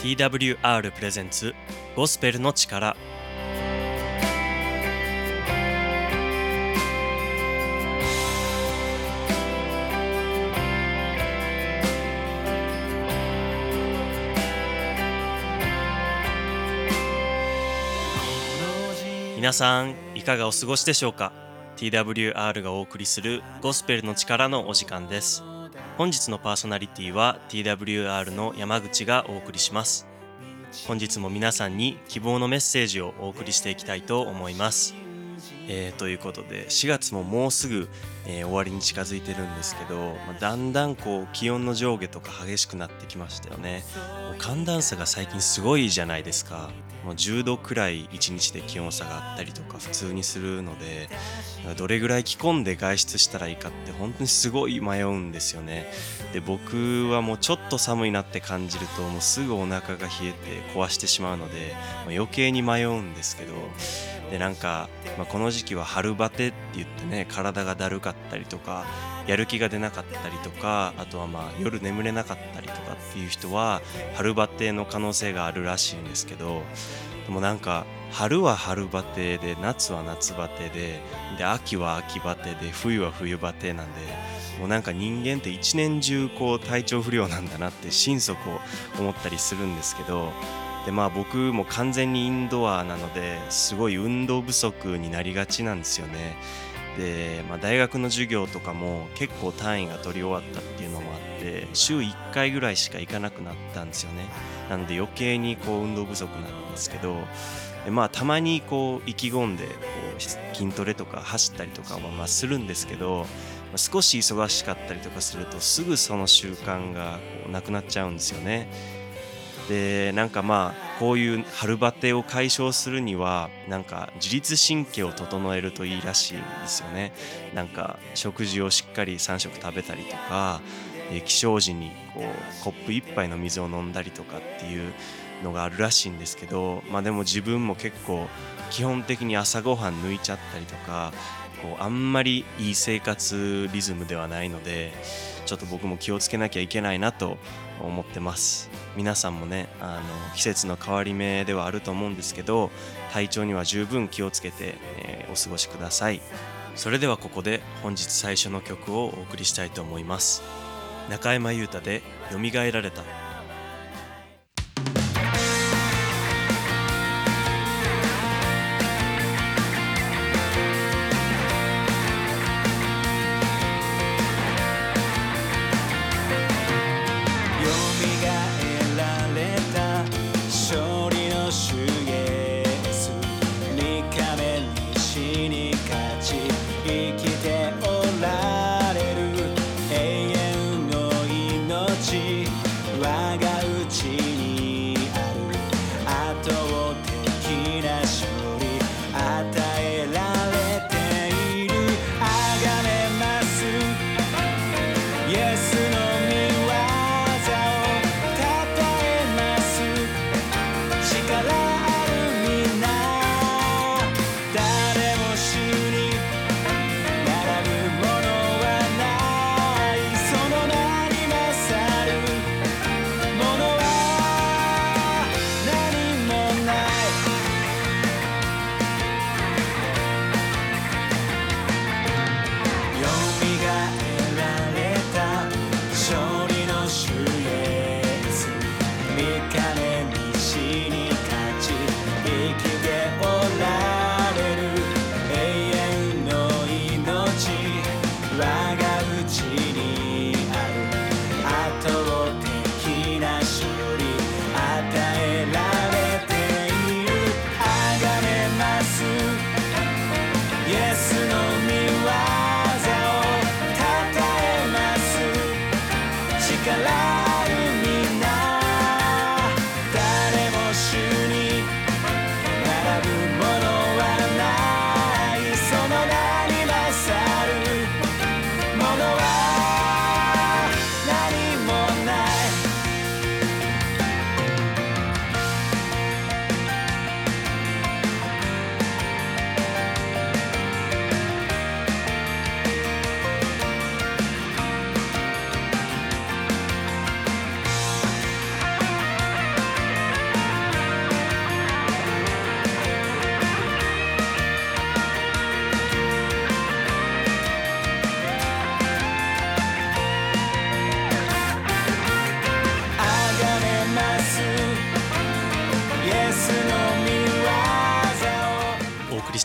TWR プレゼンツゴスペルの力。皆さんいかがお過ごしでしょうか？TWR がお送りするゴスペルの力のお時間です。本日のパーソナリティは TWR の山口がお送りします。本日も皆さんに希望のメッセージをお送りしていきたいと思います。えー、ということで4月ももうすぐ、えー、終わりに近づいてるんですけど、まあ、だんだんこう気温の上下とか激しくなってきましたよね。もう寒暖差が最近すごいじゃないですか。もう10度くらい1日で気温差があったりとか普通にするのでどれぐらい着込んで外出したらいいかって本当にすごい迷うんですよね。で僕はもうちょっと寒いなって感じるともうすぐお腹が冷えて壊してしまうので、まあ、余計に迷うんですけどでなんか、まあ、この時期は春バテって言ってね体がだるかったりとかやる気が出なかったりとかあとはまあ夜眠れなかったりとかっていう人は春バテの可能性があるらしいんですけどでもなんか春は春バテで夏は夏バテでで秋は秋バテで冬は冬バテなんでもうなんか人間って一年中こう体調不良なんだなって心底思ったりするんですけどでまあ僕も完全にインドアなのですごい運動不足になりがちなんですよね。で、まあ、大学の授業とかも結構単位が取り終わったっていうのもあって週1回ぐらいしか行かなくなったんですよね。なので余計にこう運動不足なんですけどでまあたまにこう意気込んでこう筋トレとか走ったりとかはまあするんですけど少し忙しかったりとかするとすぐその習慣がこうなくなっちゃうんですよね。でなんかまあこういう春バテを解消するにはなんか自律神経を整えるといいらしいんですよね。なんか食事をしっかり3食食べたりとか起床時にこうコップ1杯の水を飲んだりとかっていうのがあるらしいんですけどまあでも自分も結構基本的に朝ごはん抜いちゃったりとかこうあんまりいい生活リズムではないのでちょっと僕も気をつけなきゃいけないなと思ってます。皆さんもねあの季節の変わり目ではあると思うんですけど体調には十分気をつけて、えー、お過ごしください。それではここで本日最初の曲をお送りしたいと思います。中山優太で「よみがえられた」Yes.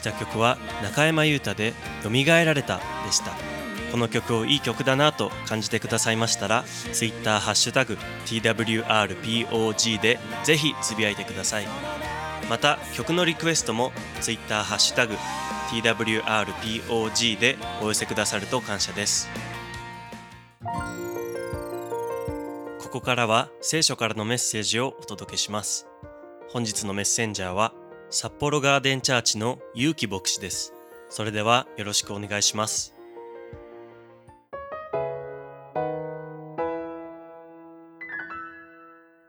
した曲は中山優太で「よみがえられた」でした。この曲をいい曲だなと感じてくださいましたら Twitter ハッシュタグ TWRPOG でぜひつぶやいてください。また曲のリクエストも Twitter ハッシュタグ TWRPOG でお寄せくださると感謝です。ここからは聖書からのメッセージをお届けします。本日のメッセンジャーは札幌ガーデンチャーチの勇気牧師です。それではよろしくお願いします。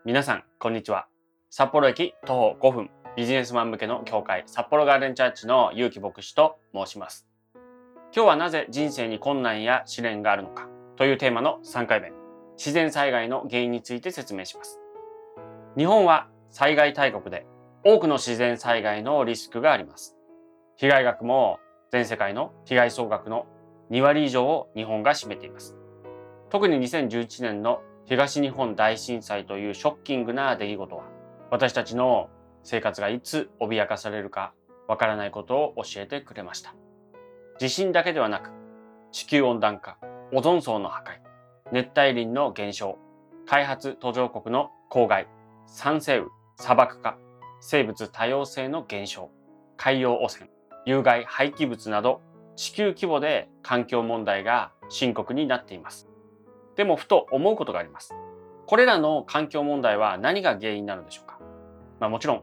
皆さんこんにちは。札幌駅徒歩5分ビジネスマン向けの教会札幌ガーデンチャーチの勇気牧師と申します。今日はなぜ人生に困難や試練があるのかというテーマの3回目自然災害の原因について説明します。日本は災害大国で多くの自然災害のリスクがあります。被害額も全世界の被害総額の2割以上を日本が占めています。特に2011年の東日本大震災というショッキングな出来事は私たちの生活がいつ脅かされるかわからないことを教えてくれました。地震だけではなく地球温暖化オゾン層の破壊熱帯林の減少開発途上国の郊外酸性雨砂漠化生物多様性の減少海洋汚染有害廃棄物など地球規模で環境問題が深刻になっていますでもふと思うことがあります。これらの環境問題は何が原因なのでしょうかまあもちろん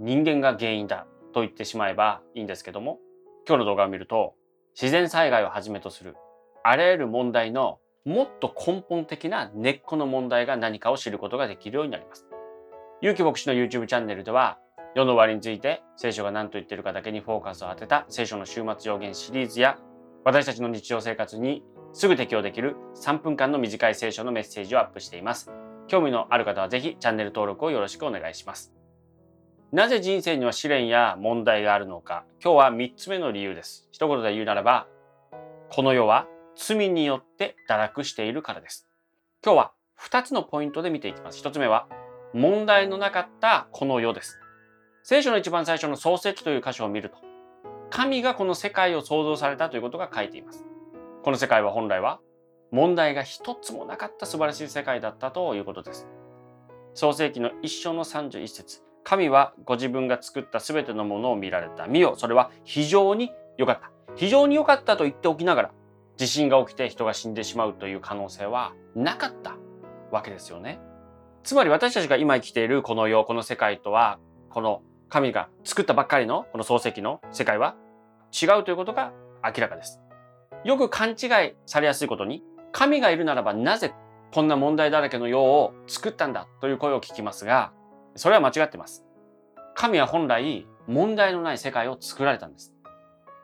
人間が原因だと言ってしまえばいいんですけども今日の動画を見ると自然災害をはじめとするあらゆる問題のもっと根本的な根っこの問題が何かを知ることができるようになります。有機牧師の YouTube チャンネルでは世の終わりについて聖書が何と言っているかだけにフォーカスを当てた聖書の終末予言シリーズや私たちの日常生活にすぐ適用できる3分間の短い聖書のメッセージをアップしています。興味のある方はぜひチャンネル登録をよろしくお願いします。なぜ人生には試練や問題があるのか、今日は3つ目の理由です。一言で言うならば、この世は罪によって堕落しているからです。今日は2つのポイントで見ていきます。1つ目は、問題のなかったこの世です。聖書の一番最初の創世記という箇所を見ると、神がこの世界を創造されたということが書いています。この世界は本来は問題が一つもなかった素晴らしい世界だったということです。創世記の一章の31節神はご自分が作った全てのものを見られた。見よ、それは非常に良かった。非常に良かったと言っておきながら、地震が起きて人が死んでしまうという可能性はなかったわけですよね。つまり私たちが今生きているこの世、この世界とは、この神が作ったばっかりのこの創世記の世界は違うということが明らかです。よく勘違いされやすいことに、神がいるならばなぜこんな問題だらけの世を作ったんだという声を聞きますが、それは間違ってます。神は本来問題のない世界を作られたんです。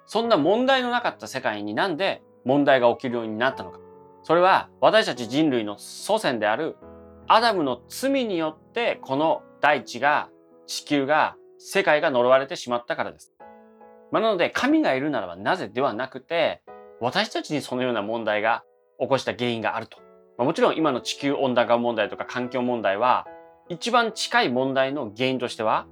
そんな問題のなかった世界になんで問題が起きるようになったのか。それは私たち人類の祖先であるアダムの罪によってこの大地が地球が世界が呪われてしまったからです。まあ、なので神がいるならばなぜではなくて私たちにそのような問題が起こした原因があると。まあ、もちろん今の地球温暖化問題とか環境問題は一番近い問題の原因としては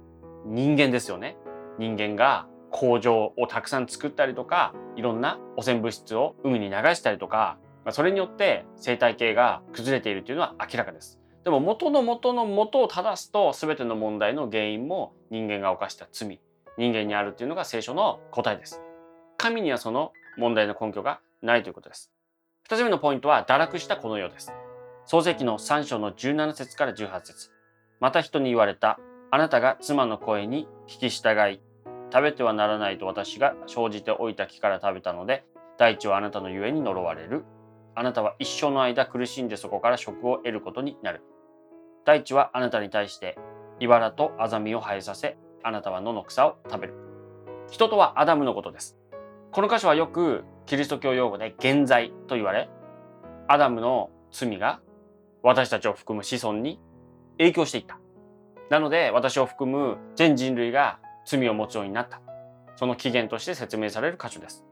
人間ですよね。人間が工場をたくさん作ったりとかいろんな汚染物質を海に流したりとか、まあ、それによって生態系が崩れているというのは明らかです。でも元の元の元を正すと全ての問題の原因も人間が犯した罪人間にあるというのが聖書の答えです。神にはその問題の根拠がないということです。二つ目のポイントは堕落したこの世です。創世記の3章の17節から18節また人に言われた。あなたが妻の声に聞き従い、食べてはならないと私が生じておいた木から食べたので、大地はあなたのゆえに呪われる。あなたは一生の間苦しんでそこから食を得ることになる。大地はあなたに対して、茨とアザミを生えさせ、あなたは野の草を食べる。人とはアダムのことです。この箇所はよくキリスト教用語で現在と言われ、アダムの罪が私たちを含む子孫に影響していった。なので私を含む全人類が罪を持つようになった。その起源として説明される箇所です。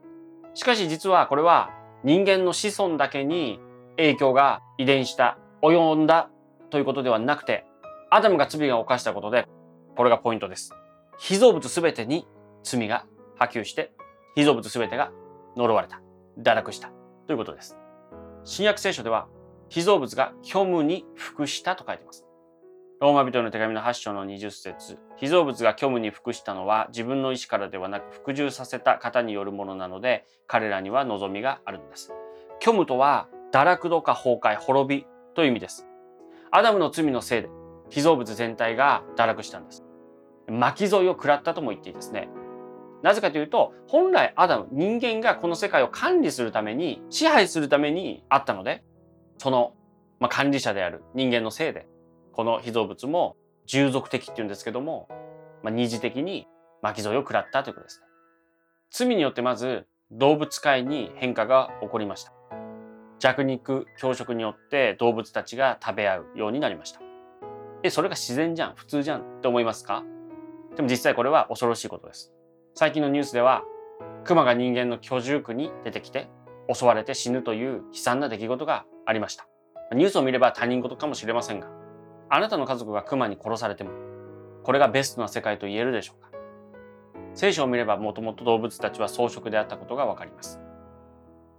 しかし実はこれは人間の子孫だけに影響が遺伝した及んだということではなくて、アダムが罪が犯したことで、これがポイントです。被造物すべてに罪が波及して被造物全てが呪われた堕落したということです。新約聖書では被造物が虚無に服したと書いています。ローマ人の手紙の8章の20節被造物が虚無に服したのは自分の意志からではなく服従させた方によるものなので彼らには望みがあるのです。虚無とは堕落度か崩壊滅びという意味です。アダムの罪のせいで被造物全体が堕落したんです巻き添えを食らったとも言っていいですねなぜかというと本来アダム人間がこの世界を管理するために支配するためにあったのでその、まあ、管理者である人間のせいでこの被造物も従属的っていうんですけども、まあ、二次的に巻き添えを食らったということですね。罪によってまず動物界に変化が起こりました。弱肉強食によって動物たちが食べ合うようになりました。え、それが自然じゃん、普通じゃんって思いますか？でも実際これは恐ろしいことです。最近のニュースでは、熊が人間の居住区に出てきて襲われて死ぬという悲惨な出来事がありました。ニュースを見れば他人事かもしれませんが、あなたの家族が熊に殺されても、これがベストな世界と言えるでしょうか？聖書を見ればもともと動物たちは草食であったことがわかります。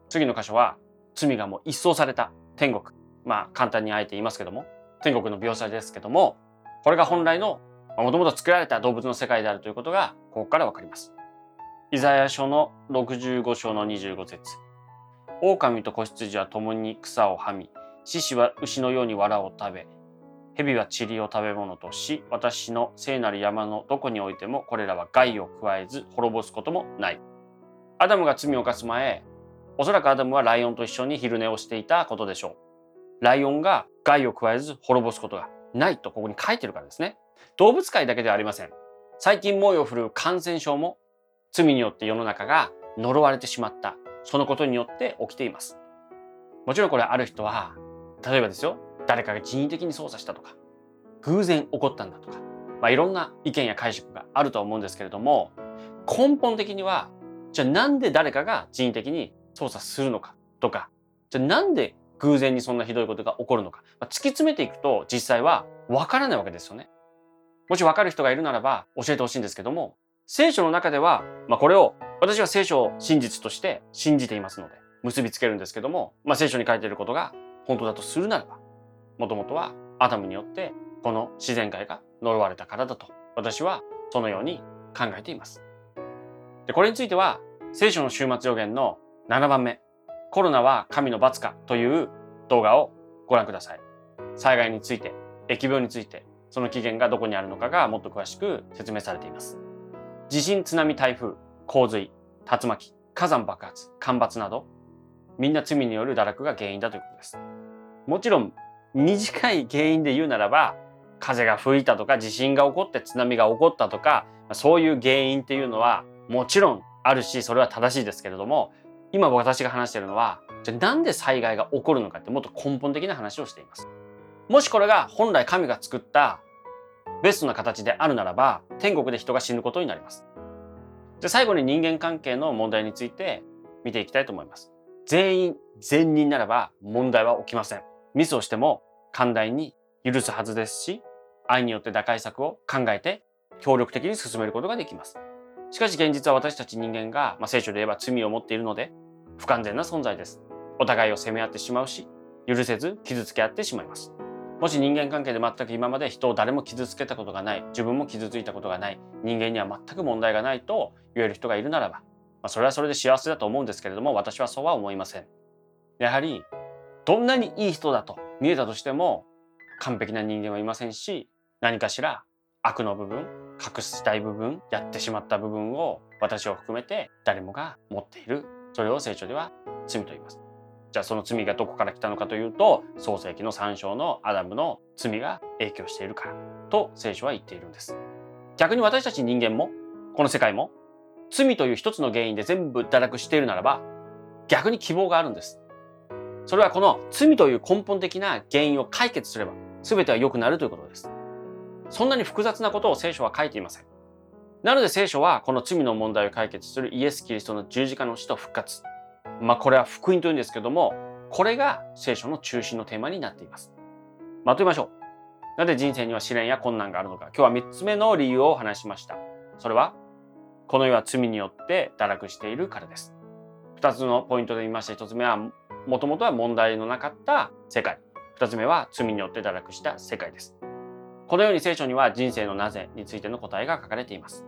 次の箇所は、罪がもう一掃された天国。まあ簡単にあえて言いますけども、天国の描写ですけども、これが本来のもともと作られた動物の世界であるということがここからわかります。イザヤ書の65章の25節狼と子羊は共に草をはみ、獅子は牛のように藁を食べ、蛇は塵を食べ物とし、私の聖なる山のどこにおいてもこれらは害を加えず滅ぼすこともない。アダムが罪を犯す前、おそらくアダムはライオンと一緒に昼寝をしていたことでしょう。ライオンが害を加えず滅ぼすことがないとここに書いてるからですね。動物界だけではありません。最近猛威を振るう感染症も罪によって世の中が呪われてしまった。そのことによって起きています。もちろんこれある人は、例えばですよ、誰かが人為的に操作したとか偶然起こったんだとか、まあ、いろんな意見や解釈があると思うんですけれども根本的にはじゃあなんで誰かが人為的に操作するのかとかじゃあなんで偶然にそんなひどいことが起こるのか、まあ、突き詰めていくと実際はわからないわけですよね。もしわかる人がいるならば教えてほしいんですけども聖書の中では、まあ、これを私は聖書を真実として信じていますので結びつけるんですけども、まあ、聖書に書いていることが本当だとするならばもともとはアダムによってこの自然界が呪われたからだと私はそのように考えています。でこれについては聖書の終末予言の7番目コロナは神の罰かという動画をご覧ください。災害について疫病についてその起源がどこにあるのかがもっと詳しく説明されています。地震、津波、台風、洪水、竜巻、火山爆発、干ばつなどみんな罪による堕落が原因だということです。もちろん短い原因で言うならば風が吹いたとか地震が起こって津波が起こったとかそういう原因っていうのはもちろんあるしそれは正しいですけれども今私が話しているのはじゃあなんで災害が起こるのかってもっと根本的な話をしています。もしこれが本来神が作ったベストな形であるならば天国で人が死ぬことになります。じゃ最後に人間関係の問題について見ていきたいと思います。全員善人ならば問題は起きません。ミスをしても寛大に許すはずですし、愛によって打開策を考えて協力的に進めることができます。しかし現実は私たち人間が、まあ、聖書で言えば罪を持っているので不完全な存在です。お互いを責め合ってしまうし、許せず傷つけ合ってしまいます。もし人間関係で全く今まで人を誰も傷つけたことがない、自分も傷ついたことがない、人間には全く問題がないと言える人がいるならば、まあ、それはそれで幸せだと思うんですけれども、私はそうは思いません。やはりどんなにいい人だと見えたとしても完璧な人間はいませんし何かしら悪の部分隠したい部分やってしまった部分を私を含めて誰もが持っている。それを聖書では罪と言います。じゃあその罪がどこから来たのかというと創世記の3章のアダムの罪が影響しているからと聖書は言っているんです。逆に私たち人間もこの世界も罪という一つの原因で全部堕落しているならば逆に希望があるんです。それはこの罪という根本的な原因を解決すれば全ては良くなるということです。そんなに複雑なことを聖書は書いていません。なので聖書はこの罪の問題を解決するイエス・キリストの十字架の死と復活。まあこれは福音というんですけども、これが聖書の中心のテーマになっています。まとめましょう。なぜ人生には試練や困難があるのか。今日は3つ目の理由をお話しました。それは、この世は罪によって堕落しているからです。2つのポイントで言いました1つ目はもともとは問題のなかった世界2つ目は罪によって堕落した世界です。このように聖書には人生のなぜについての答えが書かれています。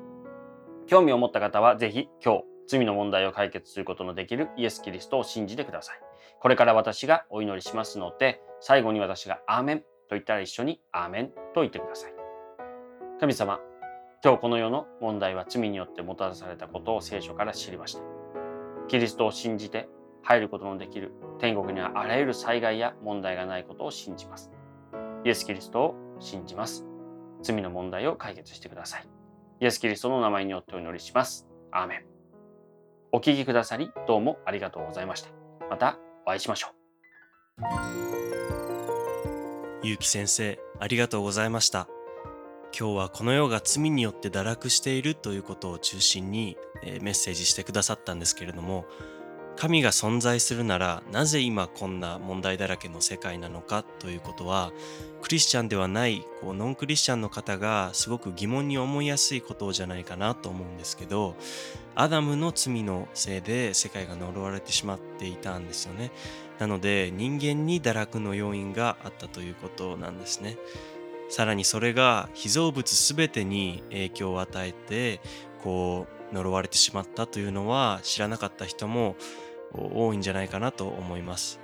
興味を持った方はぜひ今日罪の問題を解決することのできるイエス・キリストを信じてください。これから私がお祈りしますので最後に私がアーメンと言ったら一緒にアーメンと言ってください。神様、今日この世の問題は罪によってもたらされたことを聖書から知りました。キリストを信じて入ることのできる天国にはあらゆる災害や問題がないことを信じます。イエス・キリストを信じます。罪の問題を解決してください。イエス・キリストの名前によってお祈りします。アーメン。お聞きくださりどうもありがとうございました。またお会いしましょう。ゆうき先生、ありがとうございました。今日はこの世が罪によって堕落しているということを中心に、えメッセージしてくださったんですけれども神が存在するならなぜ今こんな問題だらけの世界なのか？ということはクリスチャンではないこうノンクリスチャンの方がすごく疑問に思いやすいことじゃないかなと思うんですけどアダムの罪のせいで世界が呪われてしまっていたんですよね。なので人間に堕落の要因があったということなんですね。さらにそれが被造物全てに影響を与えてこう呪われてしまったというのは知らなかった人も多いんじゃないかなと思います。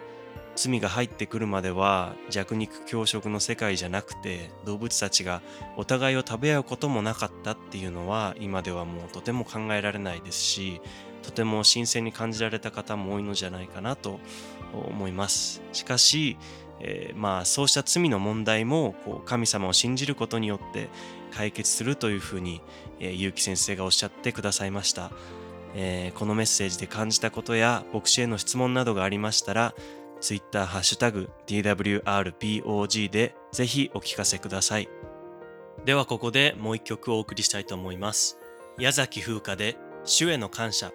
罪が入ってくるまでは弱肉強食の世界じゃなくて動物たちがお互いを食べ合うこともなかったっていうのは今ではもうとても考えられないですしとても新鮮に感じられた方も多いのじゃないかなと思います。しかしえー、まあそうした罪の問題もこう神様を信じることによって解決するというふうに、えー、結城先生がおっしゃってくださいました、えー、このメッセージで感じたことや牧師への質問などがありましたら Twitter ハッシュタグ DWRPOG でぜひお聞かせください。ではここでもう一曲お送りしたいと思います。矢崎風花で主への感謝。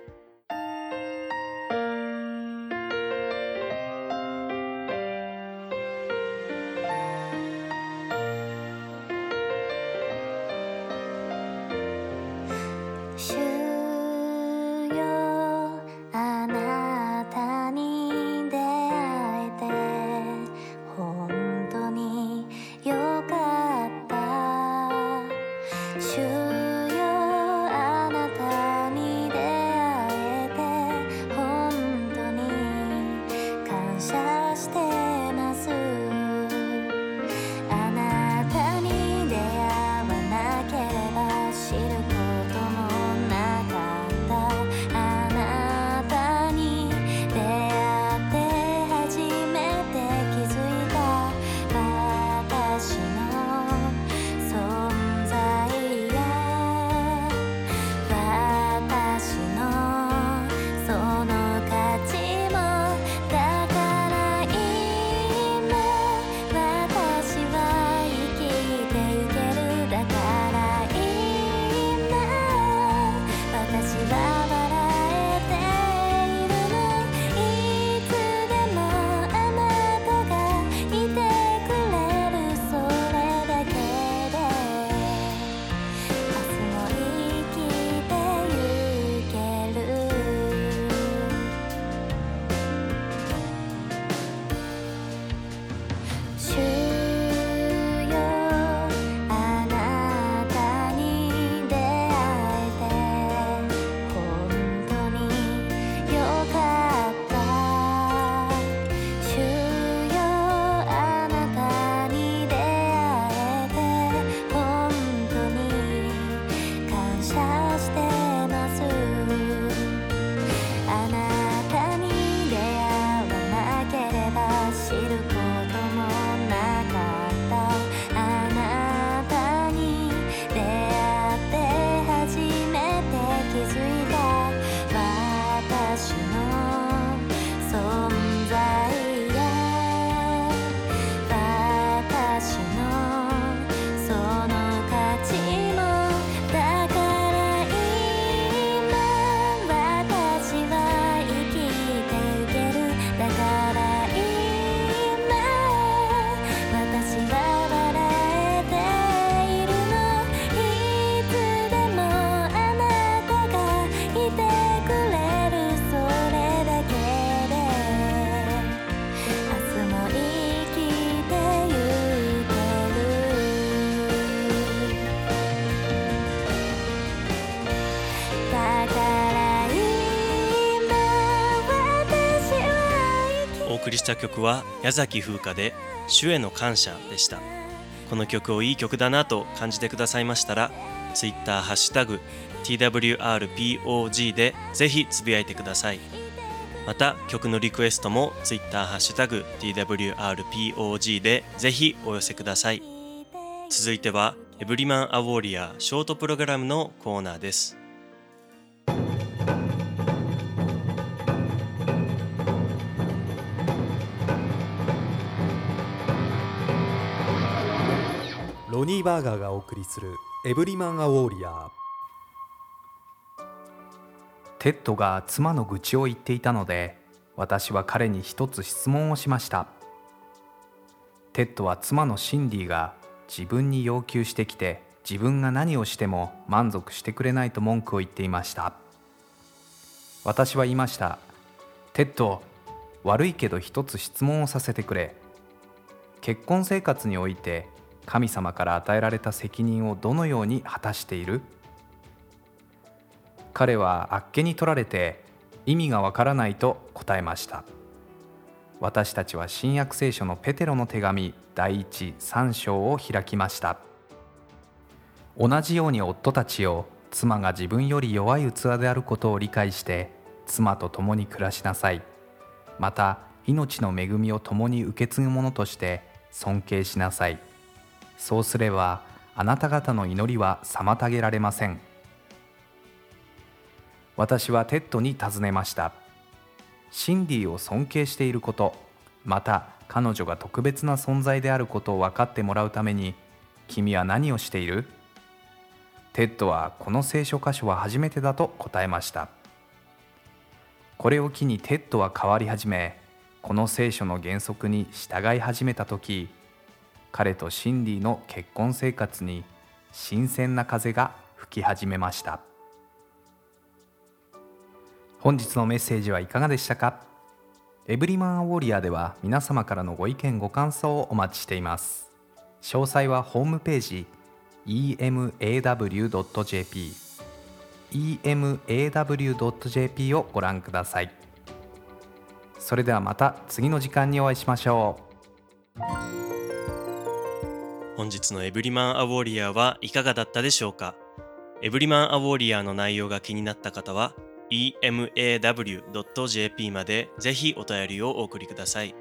した曲は矢崎風花で主への感謝でした。この曲をいい曲だなと感じてくださいましたら Twitter TWRPOG でぜひつぶやいてください。また曲のリクエストも Twitter TWRPOG でぜひお寄せください。続いてはエブリマンアウォーリアショートプログラムのコーナーです。ロニーバーガーがお送りする Every Man a Warrior テッドが妻の愚痴を言っていたので私は彼に一つ質問をしました。テッドは妻のシンディが自分に要求してきて自分が何をしても満足してくれないと文句を言っていました。私は言いました。テッド悪いけど一つ質問をさせてくれ。結婚生活において神様から与えられた責任をどのように果たしている？彼はあっけに取られて意味がわからないと答えました。私たちは新約聖書のペテロの手紙第一3章を開きました。同じように夫たちを妻が自分より弱い器であることを理解して妻と共に暮らしなさい。また命の恵みを共に受け継ぐ者として尊敬しなさい。そうすればあなた方の祈りは妨げられません。私はテッドに尋ねました。シンディを尊敬していることまた彼女が特別な存在であることを分かってもらうために君は何をしている？テッドはこの聖書箇所は初めてだと答えました。これを機にテッドは変わり始めこの聖書の原則に従い始めた時彼とシンディの結婚生活に新鮮な風が吹き始めました。本日のメッセージはいかがでしたか？ Every Man a Warrior では皆様からのご意見ご感想をお待ちしています。詳細はホームページ emaw.jp emaw.jp をご覧ください。それではまた次の時間にお会いしましょう。本日のエブリマンアウォーリアーはいかがだったでしょうか？エブリマンアウォーリアーの内容が気になった方は emaw.jp までぜひお便りをお送りください。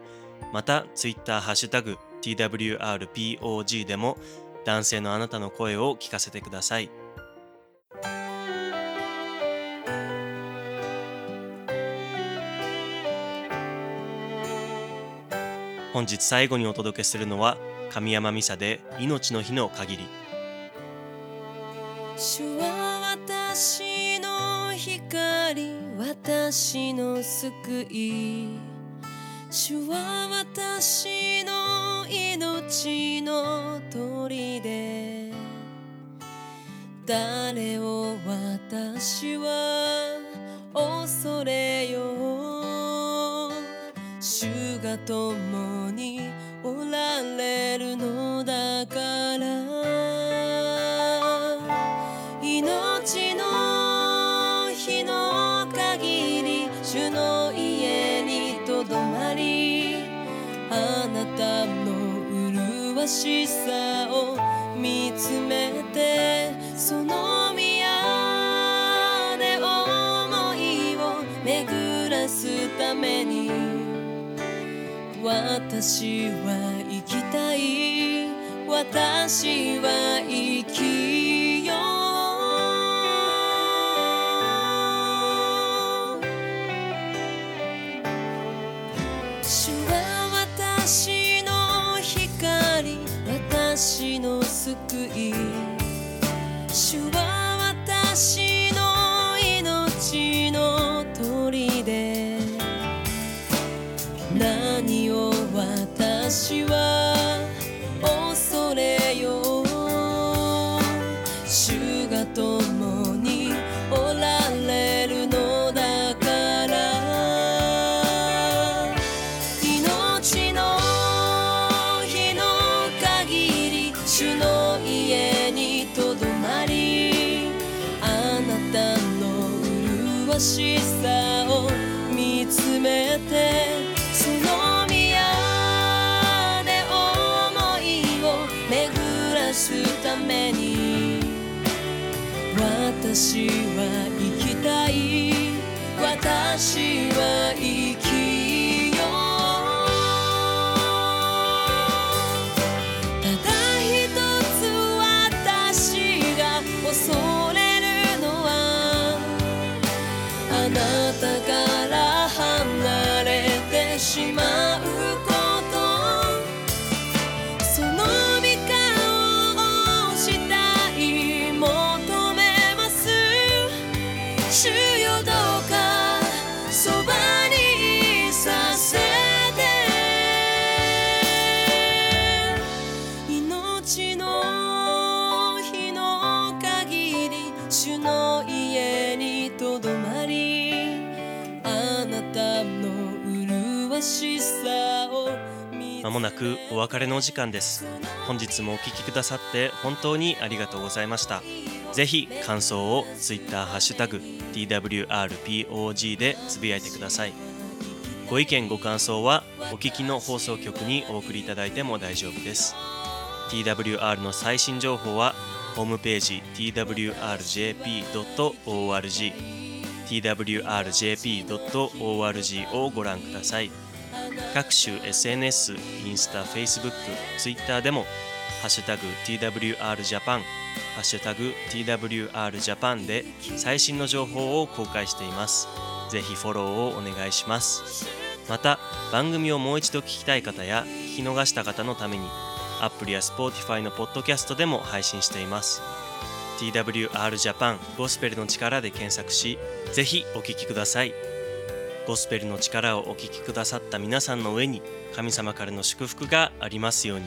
また Twitter ハッシュタグ twrpog でも男性のあなたの声を聞かせてください。本日最後にお届けするのは神山美沙で命の日の限り。主は私の光私の救い。主は私の命の砦。誰を私は恐れよう。主が共にれるのだから。命の日の限り主の家にとどまりあなたの麗しさを見つめてその宮で思いを巡らすために私はきたい私は生きよう。主は私の光私の救い。もなくお別れのお時間です。本日もお聞きくださって本当にありがとうございました。ぜひ感想を Twitter ハッシュタグ TWRPOG でつぶやいてください。ご意見ご感想はお聞きの放送局にお送りいただいても大丈夫です。TWR の最新情報はホームページ twrjp.org twrjp.org をご覧ください。各種 SNS、インスタ、フェイスブック、ツイッターでもハッシュタグ TWRJAPAN ハッシュタグ TWRJAPAN で最新の情報を公開しています。ぜひフォローをお願いします。また番組をもう一度聞きたい方や聞き逃した方のためにアプルや Spotify のポッドキャストでも配信しています。TWR Japan ゴスペルの力で検索しぜひお聞きください。ゴスペルの力をお聞きくださった皆さんの上に神様からの祝福がありますように。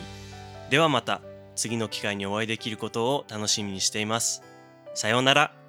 ではまた次の機会にお会いできることを楽しみにしています。さようなら。